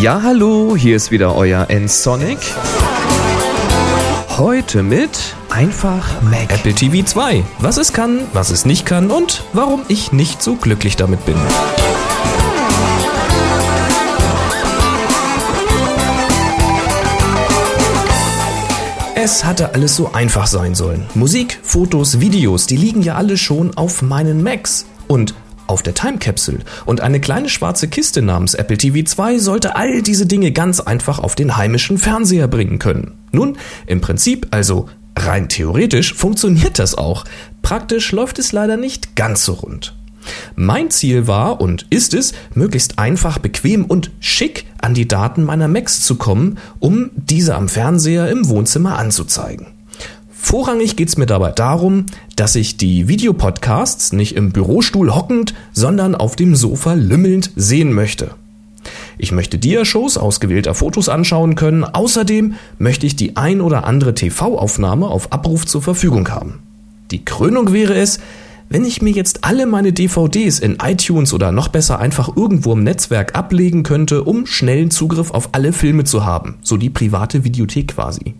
Ja, hallo, hier ist wieder euer N-Sonic. Heute mit einfach Mac. Apple TV 2. Was es kann, was es nicht kann und warum ich nicht so glücklich damit bin. Es hatte alles so einfach sein sollen. Musik, Fotos, Videos, die liegen ja alle schon auf meinen Macs. Und auf der Time Capsule. Und eine kleine schwarze Kiste namens Apple TV 2 sollte all diese Dinge ganz einfach auf den heimischen Fernseher bringen können. Nun, im Prinzip, also rein theoretisch, funktioniert das auch. Praktisch läuft es leider nicht ganz so rund. Mein Ziel war und ist es, möglichst einfach, bequem und schick an die Daten meiner Macs zu kommen, um diese am Fernseher im Wohnzimmer anzuzeigen. Vorrangig geht es mir dabei darum, dass ich die Videopodcasts nicht im Bürostuhl hockend, sondern auf dem Sofa lümmelnd sehen möchte. Ich möchte Dia-Shows ausgewählter Fotos anschauen können. Außerdem möchte ich die ein oder andere TV-Aufnahme auf Abruf zur Verfügung haben. Die Krönung wäre es, wenn ich mir jetzt alle meine DVDs in iTunes oder noch besser einfach irgendwo im Netzwerk ablegen könnte, um schnellen Zugriff auf alle Filme zu haben, so die private Videothek quasi.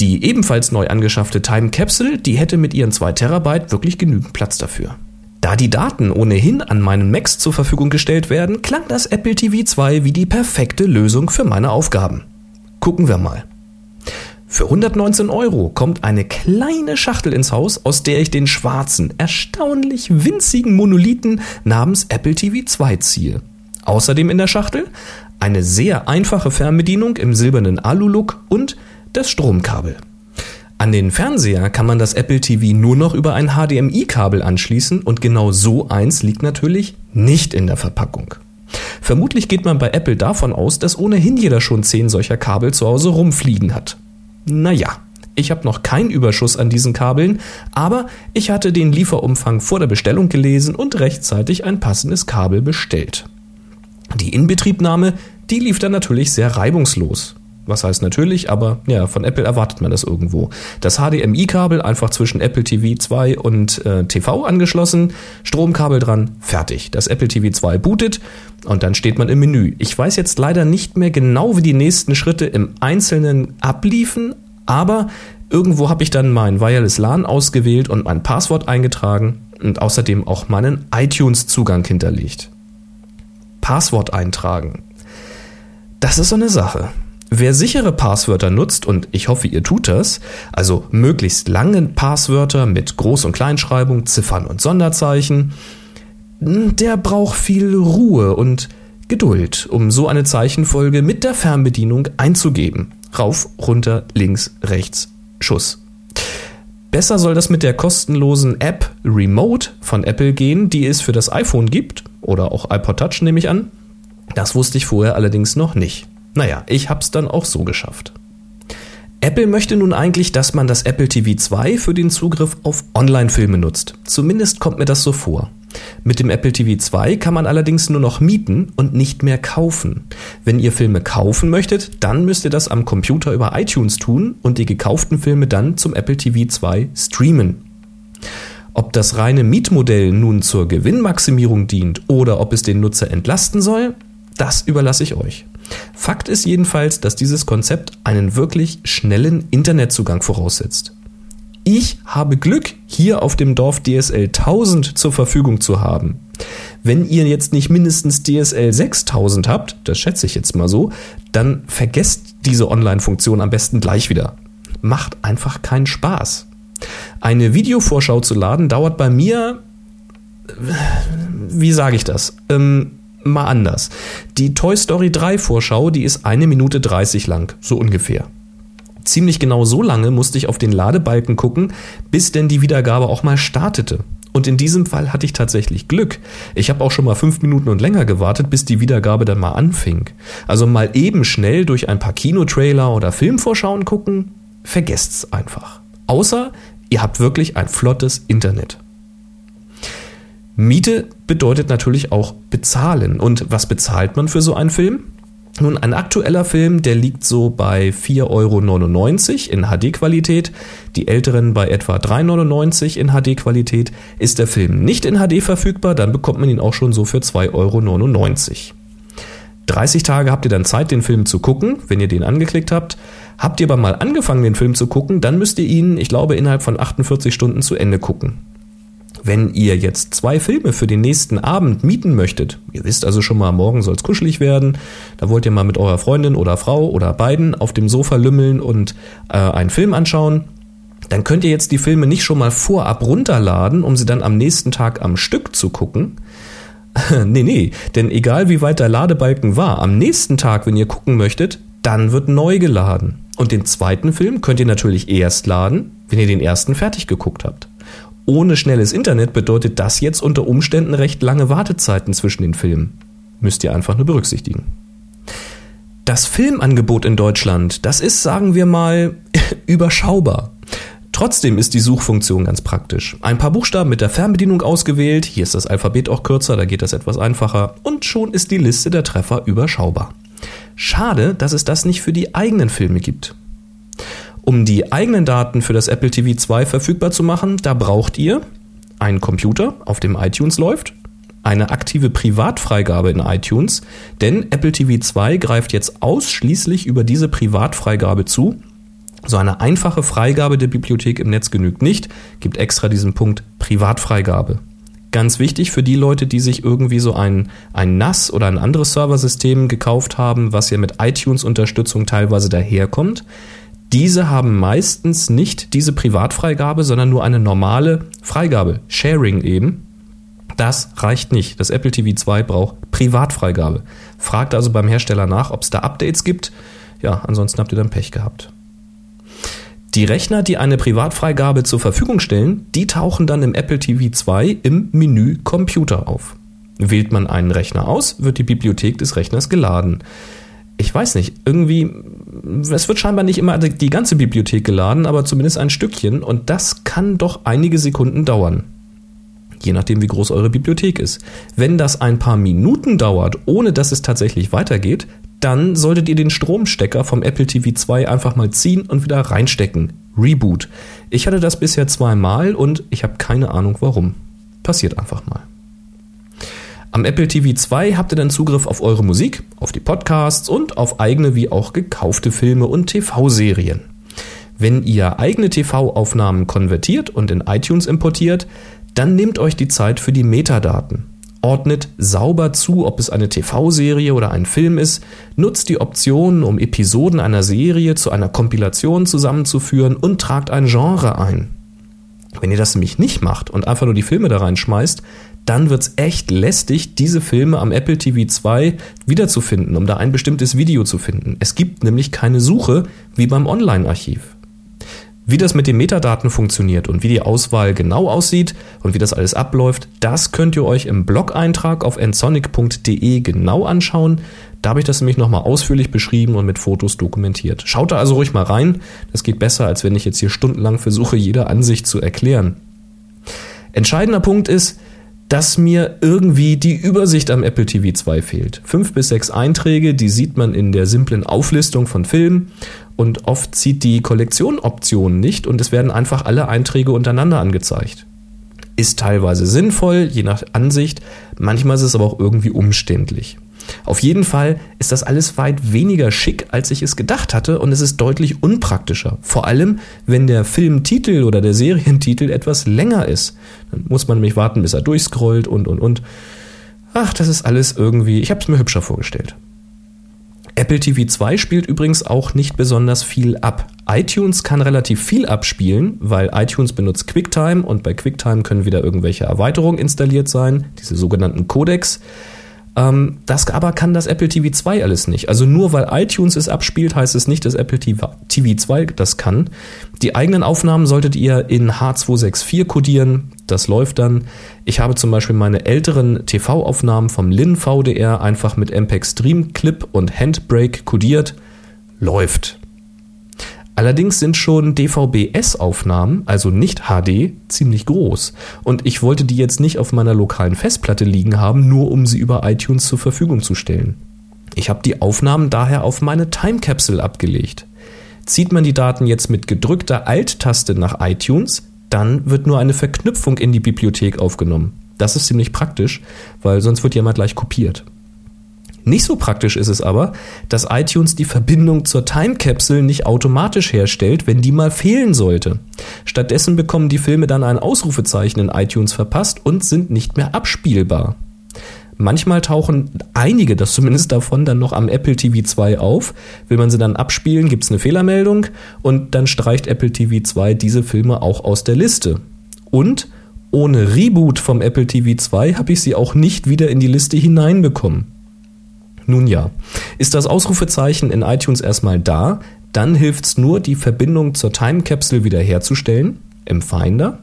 Die ebenfalls neu angeschaffte Time Capsule, die hätte mit ihren 2 Terabyte wirklich genügend Platz dafür. Da die Daten ohnehin an meinen Macs zur Verfügung gestellt werden, klang das Apple TV 2 wie die perfekte Lösung für meine Aufgaben. Gucken wir mal. Für 119 Euro kommt eine kleine Schachtel ins Haus, aus der ich den schwarzen, erstaunlich winzigen Monolithen namens Apple TV 2 ziehe. Außerdem in der Schachtel eine sehr einfache Fernbedienung im silbernen Alu-Look und das Stromkabel. An den Fernseher kann man das Apple TV nur noch über ein HDMI-Kabel anschließen und genau so eins liegt natürlich nicht in der Verpackung. Vermutlich geht man bei Apple davon aus, dass ohnehin jeder schon zehn solcher Kabel zu Hause rumfliegen hat. Naja, ich habe noch keinen Überschuss an diesen Kabeln, aber ich hatte den Lieferumfang vor der Bestellung gelesen und rechtzeitig ein passendes Kabel bestellt. Die Inbetriebnahme, die lief dann natürlich sehr reibungslos. Was heißt natürlich, aber ja, von Apple erwartet man das irgendwo. Das HDMI-Kabel einfach zwischen Apple TV 2 und äh, TV angeschlossen, Stromkabel dran, fertig. Das Apple TV 2 bootet und dann steht man im Menü. Ich weiß jetzt leider nicht mehr genau, wie die nächsten Schritte im Einzelnen abliefen, aber irgendwo habe ich dann mein Wireless LAN ausgewählt und mein Passwort eingetragen und außerdem auch meinen iTunes-Zugang hinterlegt. Passwort eintragen. Das ist so eine Sache. Wer sichere Passwörter nutzt, und ich hoffe, ihr tut das, also möglichst lange Passwörter mit Groß- und Kleinschreibung, Ziffern und Sonderzeichen, der braucht viel Ruhe und Geduld, um so eine Zeichenfolge mit der Fernbedienung einzugeben. Rauf, runter, links, rechts, Schuss. Besser soll das mit der kostenlosen App Remote von Apple gehen, die es für das iPhone gibt, oder auch iPod Touch nehme ich an. Das wusste ich vorher allerdings noch nicht. Naja, ich hab's dann auch so geschafft. Apple möchte nun eigentlich, dass man das Apple TV 2 für den Zugriff auf Online-Filme nutzt. Zumindest kommt mir das so vor. Mit dem Apple TV 2 kann man allerdings nur noch mieten und nicht mehr kaufen. Wenn ihr Filme kaufen möchtet, dann müsst ihr das am Computer über iTunes tun und die gekauften Filme dann zum Apple TV 2 streamen. Ob das reine Mietmodell nun zur Gewinnmaximierung dient oder ob es den Nutzer entlasten soll, das überlasse ich euch. Fakt ist jedenfalls, dass dieses Konzept einen wirklich schnellen Internetzugang voraussetzt. Ich habe Glück, hier auf dem Dorf DSL 1000 zur Verfügung zu haben. Wenn ihr jetzt nicht mindestens DSL 6000 habt, das schätze ich jetzt mal so, dann vergesst diese Online-Funktion am besten gleich wieder. Macht einfach keinen Spaß. Eine Videovorschau zu laden dauert bei mir, wie sage ich das? Ähm, mal anders. Die Toy Story 3 Vorschau, die ist eine Minute 30 lang, so ungefähr. Ziemlich genau so lange musste ich auf den Ladebalken gucken, bis denn die Wiedergabe auch mal startete. Und in diesem Fall hatte ich tatsächlich Glück. Ich habe auch schon mal fünf Minuten und länger gewartet, bis die Wiedergabe dann mal anfing. Also mal eben schnell durch ein paar Kinotrailer oder Filmvorschauen gucken, vergesst's einfach. Außer ihr habt wirklich ein flottes Internet. Miete bedeutet natürlich auch bezahlen. Und was bezahlt man für so einen Film? Nun, ein aktueller Film, der liegt so bei 4,99 Euro in HD-Qualität, die älteren bei etwa 3,99 in HD-Qualität. Ist der Film nicht in HD verfügbar, dann bekommt man ihn auch schon so für 2,99 Euro. 30 Tage habt ihr dann Zeit, den Film zu gucken, wenn ihr den angeklickt habt. Habt ihr aber mal angefangen, den Film zu gucken, dann müsst ihr ihn, ich glaube, innerhalb von 48 Stunden zu Ende gucken. Wenn ihr jetzt zwei Filme für den nächsten Abend mieten möchtet, ihr wisst also schon mal, morgen soll es kuschelig werden, da wollt ihr mal mit eurer Freundin oder Frau oder beiden auf dem Sofa lümmeln und äh, einen Film anschauen, dann könnt ihr jetzt die Filme nicht schon mal vorab runterladen, um sie dann am nächsten Tag am Stück zu gucken. nee, nee, denn egal wie weit der Ladebalken war, am nächsten Tag, wenn ihr gucken möchtet, dann wird neu geladen. Und den zweiten Film könnt ihr natürlich erst laden, wenn ihr den ersten fertig geguckt habt. Ohne schnelles Internet bedeutet das jetzt unter Umständen recht lange Wartezeiten zwischen den Filmen. Müsst ihr einfach nur berücksichtigen. Das Filmangebot in Deutschland, das ist, sagen wir mal, überschaubar. Trotzdem ist die Suchfunktion ganz praktisch. Ein paar Buchstaben mit der Fernbedienung ausgewählt, hier ist das Alphabet auch kürzer, da geht das etwas einfacher und schon ist die Liste der Treffer überschaubar. Schade, dass es das nicht für die eigenen Filme gibt. Um die eigenen Daten für das Apple TV 2 verfügbar zu machen, da braucht ihr einen Computer, auf dem iTunes läuft, eine aktive Privatfreigabe in iTunes, denn Apple TV 2 greift jetzt ausschließlich über diese Privatfreigabe zu. So eine einfache Freigabe der Bibliothek im Netz genügt nicht, gibt extra diesen Punkt Privatfreigabe. Ganz wichtig für die Leute, die sich irgendwie so ein, ein NAS oder ein anderes Serversystem gekauft haben, was ja mit iTunes-Unterstützung teilweise daherkommt. Diese haben meistens nicht diese Privatfreigabe, sondern nur eine normale Freigabe, Sharing eben. Das reicht nicht. Das Apple TV 2 braucht Privatfreigabe. Fragt also beim Hersteller nach, ob es da Updates gibt. Ja, ansonsten habt ihr dann Pech gehabt. Die Rechner, die eine Privatfreigabe zur Verfügung stellen, die tauchen dann im Apple TV 2 im Menü Computer auf. Wählt man einen Rechner aus, wird die Bibliothek des Rechners geladen ich weiß nicht, irgendwie, es wird scheinbar nicht immer die ganze Bibliothek geladen, aber zumindest ein Stückchen und das kann doch einige Sekunden dauern. Je nachdem, wie groß eure Bibliothek ist. Wenn das ein paar Minuten dauert, ohne dass es tatsächlich weitergeht, dann solltet ihr den Stromstecker vom Apple TV 2 einfach mal ziehen und wieder reinstecken. Reboot. Ich hatte das bisher zweimal und ich habe keine Ahnung warum. Passiert einfach mal. Am Apple TV 2 habt ihr dann Zugriff auf eure Musik, auf die Podcasts und auf eigene wie auch gekaufte Filme und TV-Serien. Wenn ihr eigene TV-Aufnahmen konvertiert und in iTunes importiert, dann nehmt euch die Zeit für die Metadaten. Ordnet sauber zu, ob es eine TV-Serie oder ein Film ist, nutzt die Optionen, um Episoden einer Serie zu einer Kompilation zusammenzuführen und tragt ein Genre ein. Wenn ihr das nämlich nicht macht und einfach nur die Filme da reinschmeißt, dann wird es echt lästig, diese Filme am Apple TV 2 wiederzufinden, um da ein bestimmtes Video zu finden. Es gibt nämlich keine Suche wie beim Online-Archiv. Wie das mit den Metadaten funktioniert und wie die Auswahl genau aussieht und wie das alles abläuft, das könnt ihr euch im Blog-Eintrag auf nsonic.de genau anschauen. Da habe ich das nämlich nochmal ausführlich beschrieben und mit Fotos dokumentiert. Schaut da also ruhig mal rein. Das geht besser, als wenn ich jetzt hier stundenlang versuche, jede Ansicht zu erklären. Entscheidender Punkt ist, dass mir irgendwie die Übersicht am Apple TV 2 fehlt. Fünf bis sechs Einträge, die sieht man in der simplen Auflistung von Filmen und oft zieht die Kollektion Optionen nicht und es werden einfach alle Einträge untereinander angezeigt. Ist teilweise sinnvoll, je nach Ansicht, manchmal ist es aber auch irgendwie umständlich. Auf jeden Fall ist das alles weit weniger schick, als ich es gedacht hatte und es ist deutlich unpraktischer. Vor allem, wenn der Filmtitel oder der Serientitel etwas länger ist. Dann muss man nämlich warten, bis er durchscrollt und und und. Ach, das ist alles irgendwie, ich habe es mir hübscher vorgestellt. Apple TV 2 spielt übrigens auch nicht besonders viel ab. iTunes kann relativ viel abspielen, weil iTunes benutzt QuickTime und bei QuickTime können wieder irgendwelche Erweiterungen installiert sein, diese sogenannten Codecs. Ähm, das aber kann das Apple TV 2 alles nicht. Also nur weil iTunes es abspielt, heißt es nicht, dass Apple TV 2 das kann. Die eigenen Aufnahmen solltet ihr in H264 codieren. Das läuft dann. Ich habe zum Beispiel meine älteren TV-Aufnahmen vom Lin VDR einfach mit MPEG Stream Clip und Handbrake codiert. Läuft. Allerdings sind schon DVB-S-Aufnahmen, also nicht HD, ziemlich groß. Und ich wollte die jetzt nicht auf meiner lokalen Festplatte liegen haben, nur um sie über iTunes zur Verfügung zu stellen. Ich habe die Aufnahmen daher auf meine Time Capsule abgelegt. Zieht man die Daten jetzt mit gedrückter Alt-Taste nach iTunes, dann wird nur eine Verknüpfung in die Bibliothek aufgenommen. Das ist ziemlich praktisch, weil sonst wird ja mal gleich kopiert. Nicht so praktisch ist es aber, dass iTunes die Verbindung zur Time Capsule nicht automatisch herstellt, wenn die mal fehlen sollte. Stattdessen bekommen die Filme dann ein Ausrufezeichen in iTunes verpasst und sind nicht mehr abspielbar. Manchmal tauchen einige, das zumindest davon, dann noch am Apple TV 2 auf. Will man sie dann abspielen, gibt es eine Fehlermeldung und dann streicht Apple TV 2 diese Filme auch aus der Liste. Und ohne Reboot vom Apple TV 2 habe ich sie auch nicht wieder in die Liste hineinbekommen. Nun ja, ist das Ausrufezeichen in iTunes erstmal da, dann hilft es nur, die Verbindung zur Time Capsule wiederherzustellen im Finder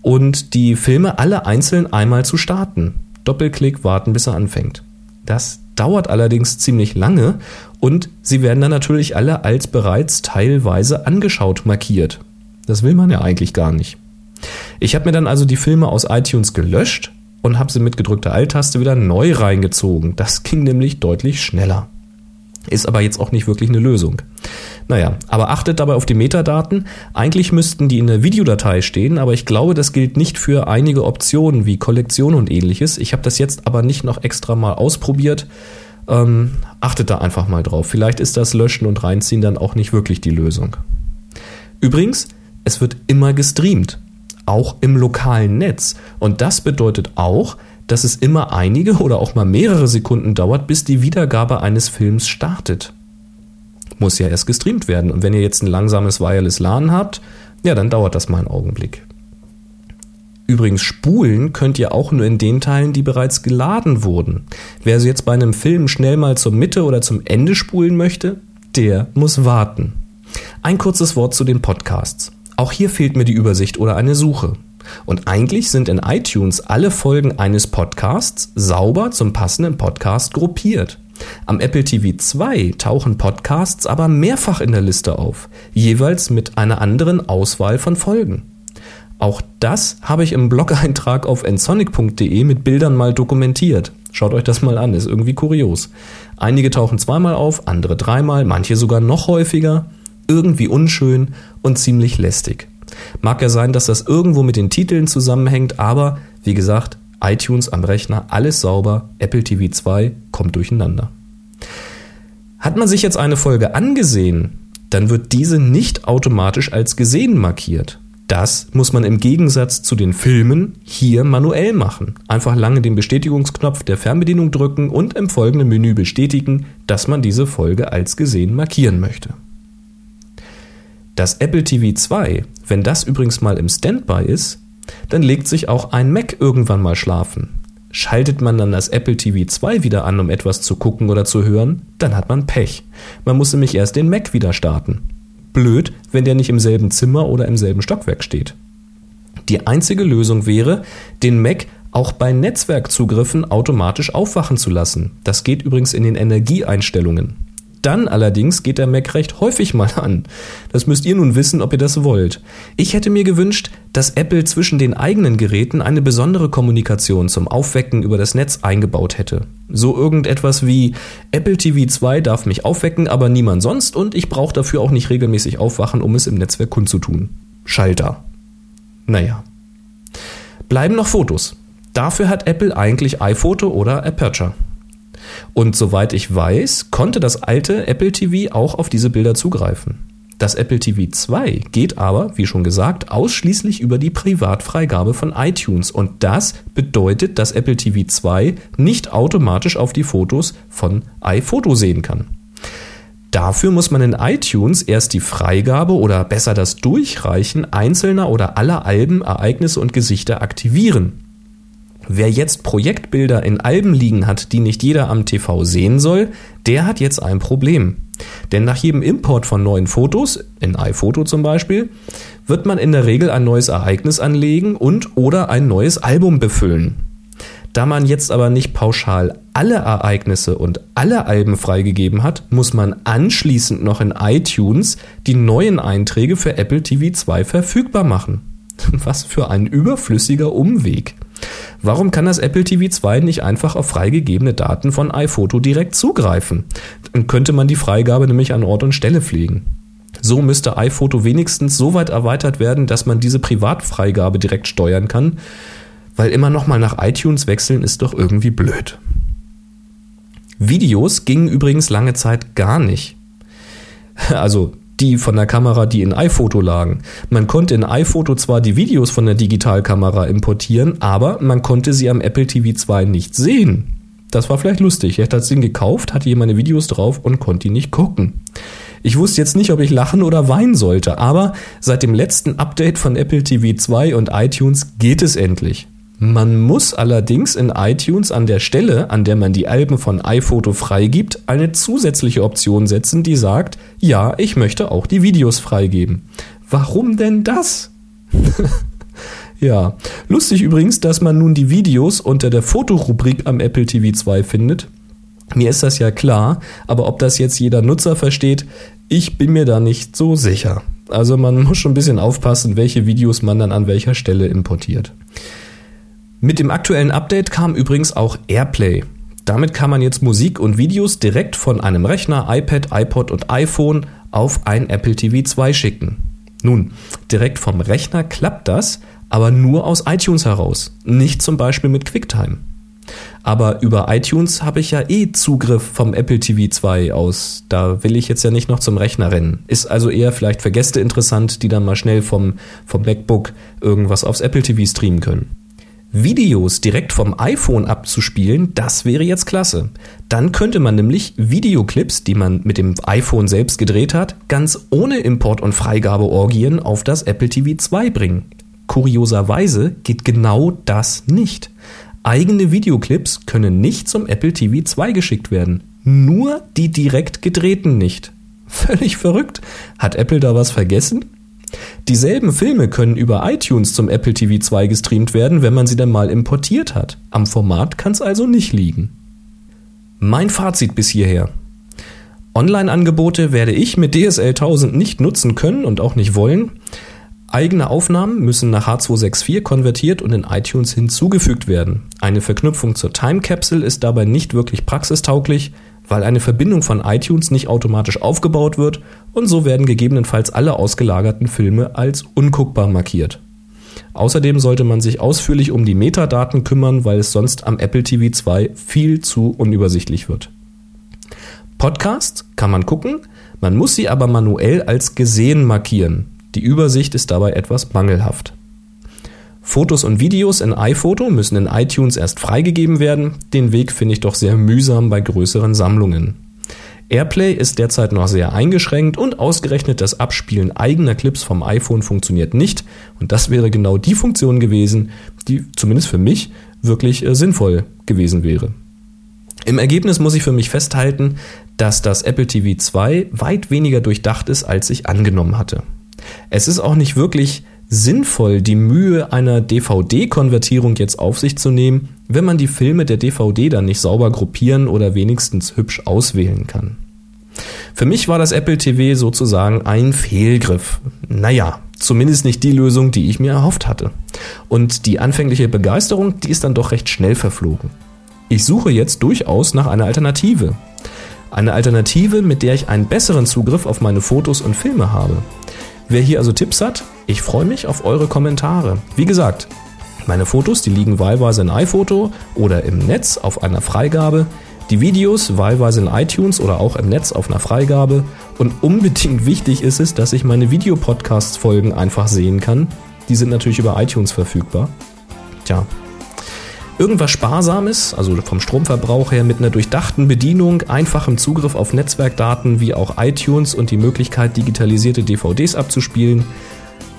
und die Filme alle einzeln einmal zu starten. Doppelklick, warten, bis er anfängt. Das dauert allerdings ziemlich lange und sie werden dann natürlich alle als bereits teilweise angeschaut markiert. Das will man ja eigentlich gar nicht. Ich habe mir dann also die Filme aus iTunes gelöscht und habe sie mit gedrückter Alt-Taste wieder neu reingezogen. Das ging nämlich deutlich schneller. Ist aber jetzt auch nicht wirklich eine Lösung. Naja, aber achtet dabei auf die Metadaten. Eigentlich müssten die in der Videodatei stehen, aber ich glaube, das gilt nicht für einige Optionen wie Kollektion und ähnliches. Ich habe das jetzt aber nicht noch extra mal ausprobiert. Ähm, achtet da einfach mal drauf. Vielleicht ist das Löschen und Reinziehen dann auch nicht wirklich die Lösung. Übrigens, es wird immer gestreamt auch im lokalen Netz. Und das bedeutet auch, dass es immer einige oder auch mal mehrere Sekunden dauert, bis die Wiedergabe eines Films startet. Muss ja erst gestreamt werden. Und wenn ihr jetzt ein langsames Wireless LAN habt, ja, dann dauert das mal einen Augenblick. Übrigens, spulen könnt ihr auch nur in den Teilen, die bereits geladen wurden. Wer also jetzt bei einem Film schnell mal zur Mitte oder zum Ende spulen möchte, der muss warten. Ein kurzes Wort zu den Podcasts. Auch hier fehlt mir die Übersicht oder eine Suche. Und eigentlich sind in iTunes alle Folgen eines Podcasts sauber zum passenden Podcast gruppiert. Am Apple TV 2 tauchen Podcasts aber mehrfach in der Liste auf, jeweils mit einer anderen Auswahl von Folgen. Auch das habe ich im Blog-Eintrag auf nsonic.de mit Bildern mal dokumentiert. Schaut euch das mal an, ist irgendwie kurios. Einige tauchen zweimal auf, andere dreimal, manche sogar noch häufiger irgendwie unschön und ziemlich lästig. Mag ja sein, dass das irgendwo mit den Titeln zusammenhängt, aber wie gesagt, iTunes am Rechner, alles sauber, Apple TV 2 kommt durcheinander. Hat man sich jetzt eine Folge angesehen, dann wird diese nicht automatisch als gesehen markiert. Das muss man im Gegensatz zu den Filmen hier manuell machen. Einfach lange den Bestätigungsknopf der Fernbedienung drücken und im folgenden Menü bestätigen, dass man diese Folge als gesehen markieren möchte. Das Apple TV 2, wenn das übrigens mal im Standby ist, dann legt sich auch ein Mac irgendwann mal schlafen. Schaltet man dann das Apple TV 2 wieder an, um etwas zu gucken oder zu hören, dann hat man Pech. Man muss nämlich erst den Mac wieder starten. Blöd, wenn der nicht im selben Zimmer oder im selben Stockwerk steht. Die einzige Lösung wäre, den Mac auch bei Netzwerkzugriffen automatisch aufwachen zu lassen. Das geht übrigens in den Energieeinstellungen. Dann allerdings geht der Mac recht häufig mal an. Das müsst ihr nun wissen, ob ihr das wollt. Ich hätte mir gewünscht, dass Apple zwischen den eigenen Geräten eine besondere Kommunikation zum Aufwecken über das Netz eingebaut hätte. So irgendetwas wie Apple TV 2 darf mich aufwecken, aber niemand sonst und ich brauche dafür auch nicht regelmäßig aufwachen, um es im Netzwerk kundzutun. Schalter. Naja. Bleiben noch Fotos. Dafür hat Apple eigentlich iPhoto oder Aperture. Und soweit ich weiß, konnte das alte Apple TV auch auf diese Bilder zugreifen. Das Apple TV 2 geht aber, wie schon gesagt, ausschließlich über die Privatfreigabe von iTunes und das bedeutet, dass Apple TV 2 nicht automatisch auf die Fotos von iPhoto sehen kann. Dafür muss man in iTunes erst die Freigabe oder besser das Durchreichen einzelner oder aller Alben, Ereignisse und Gesichter aktivieren. Wer jetzt Projektbilder in Alben liegen hat, die nicht jeder am TV sehen soll, der hat jetzt ein Problem. Denn nach jedem Import von neuen Fotos, in iPhoto zum Beispiel, wird man in der Regel ein neues Ereignis anlegen und oder ein neues Album befüllen. Da man jetzt aber nicht pauschal alle Ereignisse und alle Alben freigegeben hat, muss man anschließend noch in iTunes die neuen Einträge für Apple TV 2 verfügbar machen. Was für ein überflüssiger Umweg. Warum kann das Apple TV 2 nicht einfach auf freigegebene Daten von iPhoto direkt zugreifen? Dann könnte man die Freigabe nämlich an Ort und Stelle pflegen. So müsste iPhoto wenigstens so weit erweitert werden, dass man diese Privatfreigabe direkt steuern kann, weil immer nochmal nach iTunes wechseln ist doch irgendwie blöd. Videos gingen übrigens lange Zeit gar nicht. Also die von der Kamera, die in iPhoto lagen. Man konnte in iPhoto zwar die Videos von der Digitalkamera importieren, aber man konnte sie am Apple TV 2 nicht sehen. Das war vielleicht lustig. Ich hätte das Ding gekauft, hatte hier meine Videos drauf und konnte die nicht gucken. Ich wusste jetzt nicht, ob ich lachen oder weinen sollte, aber seit dem letzten Update von Apple TV 2 und iTunes geht es endlich. Man muss allerdings in iTunes an der Stelle, an der man die Alben von iPhoto freigibt, eine zusätzliche Option setzen, die sagt, ja, ich möchte auch die Videos freigeben. Warum denn das? ja, lustig übrigens, dass man nun die Videos unter der Fotorubrik am Apple TV 2 findet. Mir ist das ja klar, aber ob das jetzt jeder Nutzer versteht, ich bin mir da nicht so sicher. Also man muss schon ein bisschen aufpassen, welche Videos man dann an welcher Stelle importiert. Mit dem aktuellen Update kam übrigens auch AirPlay. Damit kann man jetzt Musik und Videos direkt von einem Rechner, iPad, iPod und iPhone auf ein Apple TV 2 schicken. Nun, direkt vom Rechner klappt das, aber nur aus iTunes heraus, nicht zum Beispiel mit QuickTime. Aber über iTunes habe ich ja eh Zugriff vom Apple TV 2 aus. Da will ich jetzt ja nicht noch zum Rechner rennen. Ist also eher vielleicht für Gäste interessant, die dann mal schnell vom, vom MacBook irgendwas aufs Apple TV streamen können. Videos direkt vom iPhone abzuspielen, das wäre jetzt klasse. Dann könnte man nämlich Videoclips, die man mit dem iPhone selbst gedreht hat, ganz ohne Import- und Freigabeorgien auf das Apple TV 2 bringen. Kurioserweise geht genau das nicht. Eigene Videoclips können nicht zum Apple TV 2 geschickt werden. Nur die direkt gedrehten nicht. Völlig verrückt. Hat Apple da was vergessen? Dieselben Filme können über iTunes zum Apple TV 2 gestreamt werden, wenn man sie dann mal importiert hat. Am Format kann es also nicht liegen. Mein Fazit bis hierher. Online-Angebote werde ich mit DSL 1000 nicht nutzen können und auch nicht wollen. Eigene Aufnahmen müssen nach H264 konvertiert und in iTunes hinzugefügt werden. Eine Verknüpfung zur Time Capsule ist dabei nicht wirklich praxistauglich weil eine Verbindung von iTunes nicht automatisch aufgebaut wird und so werden gegebenenfalls alle ausgelagerten Filme als unguckbar markiert. Außerdem sollte man sich ausführlich um die Metadaten kümmern, weil es sonst am Apple TV 2 viel zu unübersichtlich wird. Podcasts kann man gucken, man muss sie aber manuell als gesehen markieren. Die Übersicht ist dabei etwas mangelhaft. Fotos und Videos in iPhoto müssen in iTunes erst freigegeben werden. Den Weg finde ich doch sehr mühsam bei größeren Sammlungen. Airplay ist derzeit noch sehr eingeschränkt und ausgerechnet das Abspielen eigener Clips vom iPhone funktioniert nicht. Und das wäre genau die Funktion gewesen, die zumindest für mich wirklich äh, sinnvoll gewesen wäre. Im Ergebnis muss ich für mich festhalten, dass das Apple TV 2 weit weniger durchdacht ist, als ich angenommen hatte. Es ist auch nicht wirklich sinnvoll, die Mühe einer DVD-Konvertierung jetzt auf sich zu nehmen, wenn man die Filme der DVD dann nicht sauber gruppieren oder wenigstens hübsch auswählen kann. Für mich war das Apple TV sozusagen ein Fehlgriff. Naja, zumindest nicht die Lösung, die ich mir erhofft hatte. Und die anfängliche Begeisterung, die ist dann doch recht schnell verflogen. Ich suche jetzt durchaus nach einer Alternative. Eine Alternative, mit der ich einen besseren Zugriff auf meine Fotos und Filme habe. Wer hier also Tipps hat, ich freue mich auf eure Kommentare. Wie gesagt, meine Fotos, die liegen wahlweise in iPhoto oder im Netz auf einer Freigabe. Die Videos wahlweise in iTunes oder auch im Netz auf einer Freigabe. Und unbedingt wichtig ist es, dass ich meine Videopodcast-Folgen einfach sehen kann. Die sind natürlich über iTunes verfügbar. Tja, Irgendwas Sparsames, also vom Stromverbrauch her mit einer durchdachten Bedienung, einfachem Zugriff auf Netzwerkdaten wie auch iTunes und die Möglichkeit, digitalisierte DVDs abzuspielen,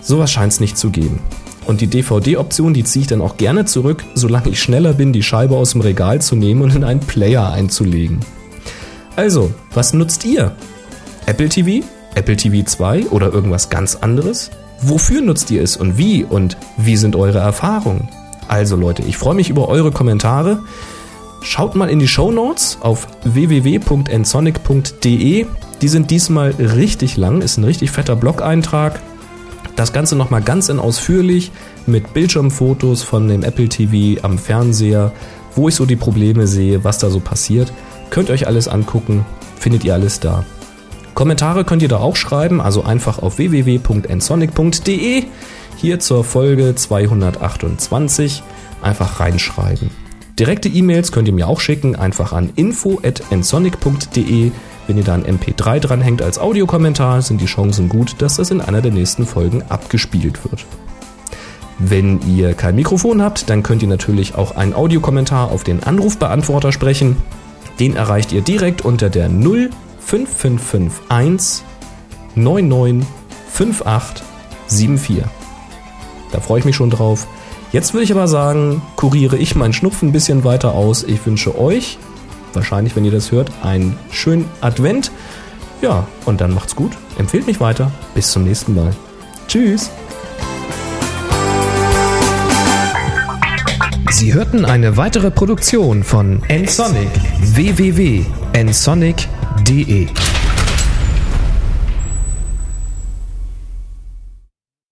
sowas scheint es nicht zu geben. Und die DVD-Option, die ziehe ich dann auch gerne zurück, solange ich schneller bin, die Scheibe aus dem Regal zu nehmen und in einen Player einzulegen. Also, was nutzt ihr? Apple TV? Apple TV 2 oder irgendwas ganz anderes? Wofür nutzt ihr es und wie und wie sind eure Erfahrungen? Also Leute, ich freue mich über eure Kommentare. Schaut mal in die Show Notes auf www.nsonic.de. Die sind diesmal richtig lang, ist ein richtig fetter Blog-Eintrag. Das Ganze nochmal ganz in ausführlich mit Bildschirmfotos von dem Apple TV am Fernseher, wo ich so die Probleme sehe, was da so passiert. Könnt ihr euch alles angucken, findet ihr alles da. Kommentare könnt ihr da auch schreiben, also einfach auf www.nsonic.de hier zur Folge 228 einfach reinschreiben. Direkte E-Mails könnt ihr mir auch schicken, einfach an info@nsonic.de. Wenn ihr da ein MP3 dranhängt als Audiokommentar, sind die Chancen gut, dass das in einer der nächsten Folgen abgespielt wird. Wenn ihr kein Mikrofon habt, dann könnt ihr natürlich auch einen Audiokommentar auf den Anrufbeantworter sprechen. Den erreicht ihr direkt unter der 05551 995874. Da freue ich mich schon drauf. Jetzt würde ich aber sagen, kuriere ich meinen Schnupfen ein bisschen weiter aus. Ich wünsche euch, wahrscheinlich wenn ihr das hört, einen schönen Advent. Ja, und dann macht's gut. Empfehlt mich weiter. Bis zum nächsten Mal. Tschüss. Sie hörten eine weitere Produktion von nsonic www.nsonic.de